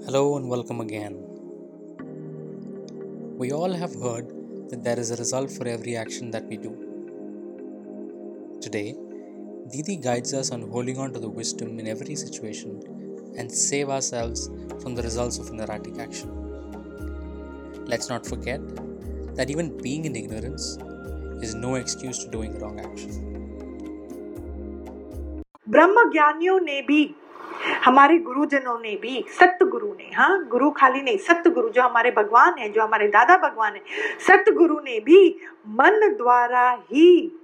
Hello and welcome again. We all have heard that there is a result for every action that we do. Today, Didi guides us on holding on to the wisdom in every situation and save ourselves from the results of an erratic action. Let's not forget that even being in ignorance is no excuse to doing wrong action. ब्रह्म ज्ञानियों ने भी हमारे गुरुजनों ने भी सत्य गुरु ने हाँ गुरु खाली नहीं सत्य गुरु जो हमारे भगवान है, जो हमारे दादा भगवान है, सतगुरु गुरु ने भी मन द्वारा ही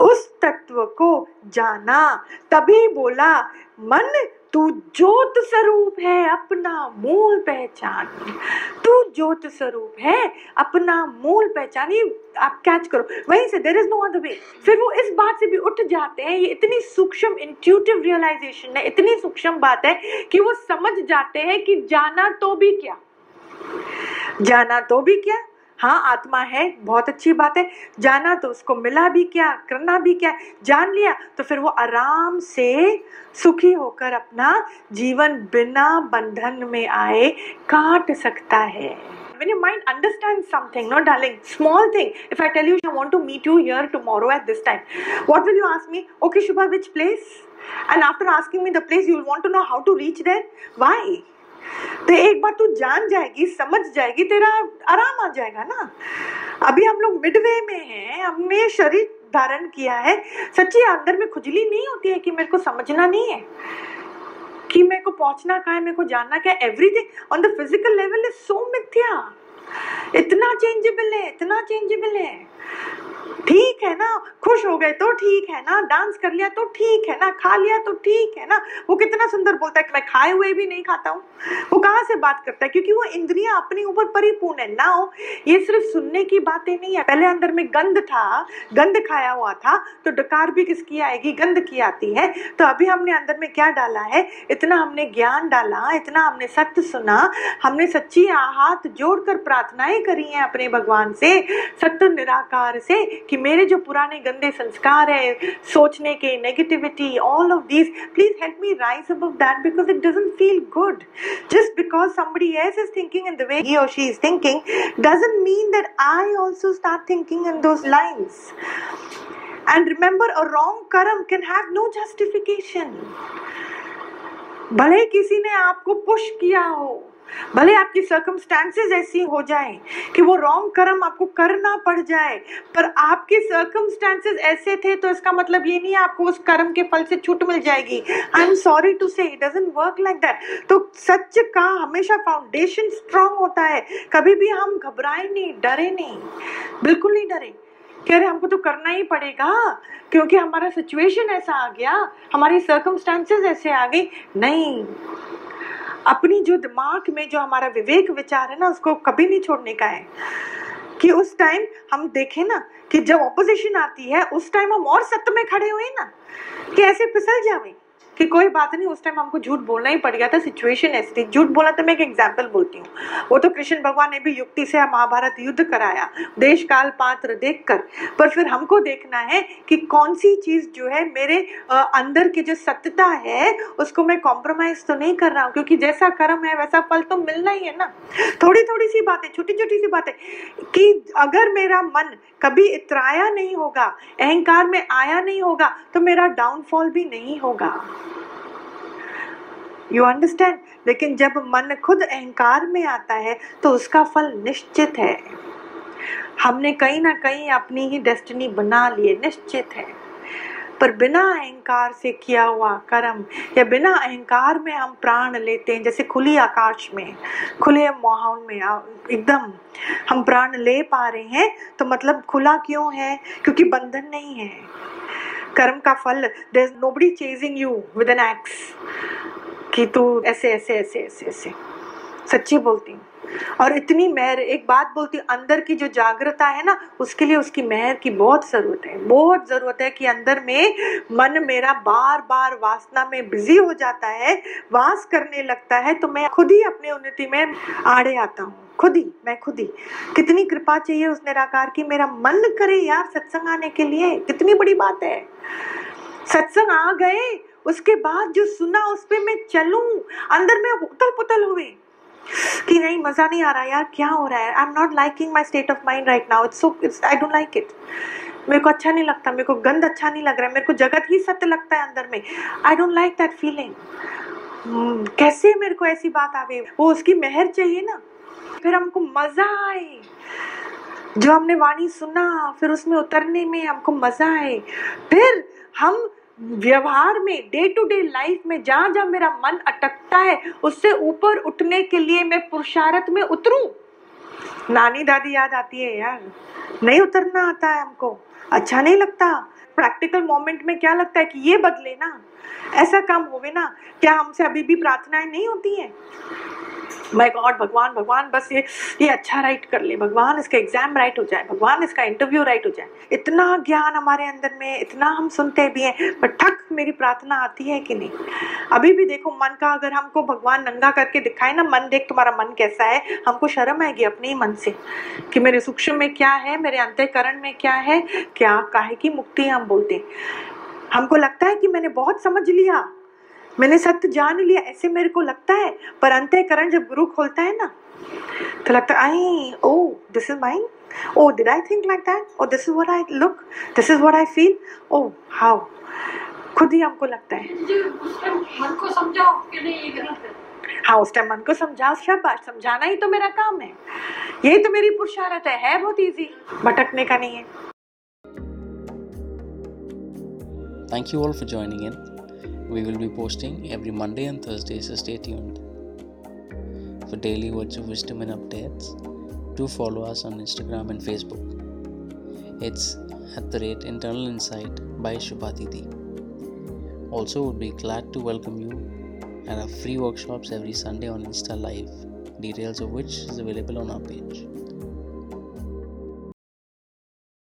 उस तत्व को जाना, तभी बोला, मन तू ज्योत स्वरूप है, अपना मूल पहचान। तू ज्योत स्वरूप है, अपना मूल पहचान। ये आप कैच करो। वहीं से there is no other way फिर वो इस बात से भी उठ जाते हैं, ये इतनी सूक्ष्म इंट्यूटिव रियलाइजेशन है, इतनी सूक्ष्म बात है कि वो समझ जाते हैं कि जाना तो भी क्या? जाना तो भी क्या? हाँ आत्मा है बहुत अच्छी बात है जाना तो उसको मिला भी क्या करना भी क्या जान लिया तो फिर वो आराम से सुखी होकर अपना जीवन बिना बंधन में आए काट सकता है when your mind understands something, no, darling, small thing. If I tell you I want to meet you here tomorrow at this time, what will you ask me? Okay, Shubha, which place? And after asking me the place, you will want to know how to reach there. Why? तो एक बार तू जान जाएगी, समझ जाएगी, तेरा आराम आ जाएगा ना। अभी हम लोग मिडवे में हैं, हमने शरीर धारण किया है। सच्ची अंदर में खुजली नहीं होती है कि मेरे को समझना नहीं है? कि मेरे को पहुँचना कहा है, मेरे को जानना क्या everything on the physical level is so मिथ्या। इतना चेंजेबल है, इतना चेंजेबल है। ठीक है ना? खुश हो गए तो ठीक है ना? डांस कर लिया तो ठीक है ना? खा लिया तो ठीक है ना? वो कितना सुंदर बोलता है कि मैं खाए हुए भी नहीं खाता हूँ। वो कहाँ से बात करता है? क्योंकि वो इंद्रियाँ अपने ऊपर परिपूर्ण है। ना हो ये सिर्फ़ सुनने की बातें नहीं है। पहले अंदर में गंध था, गंध खाया हुआ था तो डकार भी किसकी आएगी? गंध की आती है। तो अभी हमने अंदर में क्या डाला है? इतना हमने ज्ञान डाला, इतना हमने सत्य सुना, हमने सच्ची हाथ जोड़कर प्रार्थनाएँ करी हैं अपने भगवान से, सत्य निराकार से। कि मेरे जो पुराने गंदे संस्कार हैं सोचने के negativity all of these please help me rise above that because it doesn't feel good just because somebody else is thinking in the way he और she is thinking doesn't mean that I also start thinking in those lines And remember, a wrong karam can have no justification. भले किसी ने आपको push किया हो भले आपकी circumstances ऐसी हो जाए कि वो रॉन्ग कर्म आपको करना पड़ जाए, पर आपके सर्कमस्टांसेस ऐसे थे तो इसका मतलब ये नहीं है आपको उस कर्म के फल से छूट मिल जाएगी। I am sorry to say it doesn't work like that तो सच का हमेशा फाउंडेशन स्ट्रांग होता है। कभी भी हम घबराए नहीं, डरे नहीं। बिल्कुल नहीं डरे कि अरे हमको तो करना ही पड़ेगा, क्योंकि हमारा सिचुएशन ऐसा आ गया, हमारी सर्कमस्टांसेस ऐसे आ गई। नहीं। अपनी जो दिमाग में जो हमारा विवेक विचार है ना, उसको कभी नहीं छोड़ने का है। कि उस टाइम हम देखें ना, कि जब ऑपोजिशन आती है, उस टाइम हम और सत्य में खड़े हुए ना, कि ऐसे फिसल जावे। कि कोई बात नहीं, उस टाइम हमको झूठ बोलना ही पड़ गया था सिचुएशन ऐसी थी। झूठ बोला तो मैं एक एग्ज़ाम्पल बोलती हूँ। वो तो कृष्ण भगवान ने भी युक्ति से महाभारत युद्ध कराया। देश काल पात्र देख कर पर फिर हमको देखना है कि कौन सी चीज़ जो है मेरे अंदर की जो सत्यता है, उसको मैं कॉम्प्रोमाइज तो नहीं कर रहा हूँ। क्योंकि जैसा कर्म है, वैसा फल तो मिलना ही है ना। थोड़ी थोड़ी सी बातें छोटी छोटी सी बातें कि अगर मेरा मन कभी इतराया नहीं होगा, अहंकार में आया नहीं होगा तो मेरा डाउनफॉल भी नहीं होगा। यू अंडरस्टैंड लेकिन जब मन खुद अहंकार में आता है तो उसका फल निश्चित है। हमने कहीं ना कहीं अपनी ही डेस्टिनी बना लिए, निश्चित है। पर बिना अहंकार से किया हुआ कर्म, या बिना अहंकार में हम प्राण लेते हैं, जैसे खुली आकाश में, खुले माहौल में एकदम हम प्राण ले पा रहे हैं तो मतलब खुला क्यों है? क्योंकि बंधन नहीं है। कर्म का फल there is nobody chasing you with an axe कि तू ऐसे ऐसे ऐसे ऐसे ऐसे। सच्ची बोलती हूँ। और इतनी मेहर, एक बात बोलती हूँ, अंदर की जो जागृता है ना, उसके लिए उसकी मेहर की बहुत ज़रूरत है। बहुत ज़रूरत है कि अंदर में मन मेरा बार बार वासना में बिज़ी हो जाता है, वास करने लगता है तो मैं खुद ही अपनी उन्नति में आड़े आता हूँ। खुद ही, मैं खुद ही। कितनी कृपा चाहिए उस निराकार की, मेरा मन करे यार सत्संग आने के लिए। कितनी बड़ी बात है। सत्संग आ गए उसके बाद जो सुना उस पर मैं चलूँ, अंदर में उतल पुतल हुए कि नहीं, मज़ा नहीं आ रहा यार, क्या हो रहा है? I am not liking my state of mind right now it's it's I don't like it मेरे को अच्छा नहीं लगता, मेरे को गंद अच्छा नहीं लग रहा है मेरे को जगत ही सत्य लगता है अंदर में. I don't like that feeling कैसे मेरे को ऐसी बात आवे वो उसकी मेहर चाहिए ना. फिर हमको मज़ा आए. जो हमने वाणी सुना, फिर उसमें उतरने में हमको मज़ा आए. फिर हम व्यवहार में डे टू डे लाइफ में जहाँ जहाँ मेरा मन अटकता है, उससे ऊपर उठने के लिए मैं पुरुषार्थ में उतरूं? नानी दादी याद आती है यार। नहीं उतरना आता है हमको। अच्छा नहीं लगता। प्रैक्टिकल मोमेंट में क्या लगता है कि ये बदले ना। ऐसा काम होवे ना, क्या हमसे अभी भी प्रार्थनाएँ नहीं होती हैं? माय गॉड भगवान भगवान, बस ये ये अच्छा राइट कर ले। भगवान, इसका एग्ज़ाम राइट हो जाए। भगवान, इसका इंटरव्यू राइट हो जाए। इतना ज्ञान हमारे अंदर में, इतना हम सुनते भी हैं पर ठक मेरी प्रार्थना आती है कि नहीं? अभी भी देखो, मन का अगर हमको भगवान नंगा करके दिखाए ना, मन देख तुम्हारा मन कैसा है, हमको शर्म आएगी अपने ही मन से कि मेरे सूक्ष्म में क्या है, मेरे अंत्यकरण में क्या है, क्या, काहे की मुक्ति हम बोलते हमको लगता है कि मैंने बहुत समझ लिया। मैंने सत्य जान लिया ऐसे मेरे को लगता है पर अंत्यकरण जब गुरु खोलता है ना तो लगता है I oh this is mine oh did I think like that oh this is what I look this is what I feel oh how खुद ही हमको लगता है। मन को समझाओ कि नहीं ये गलत है। हाँ उस टाइम मन को समझाओ शाबाश समझाना ही तो मेरा काम है। यही तो मेरी पुरुषारत है है बहुत इजी भटकने का नहीं है। Thank you all for joining in. We will be posting every Monday and Thursday, so stay tuned. For daily words of wisdom and updates, do follow us on Instagram and Facebook. It's at the rate Internal Insight by Shubhadidi. Also, would be glad to welcome you at our free workshops every Sunday on Insta Live, details of which is available on our page.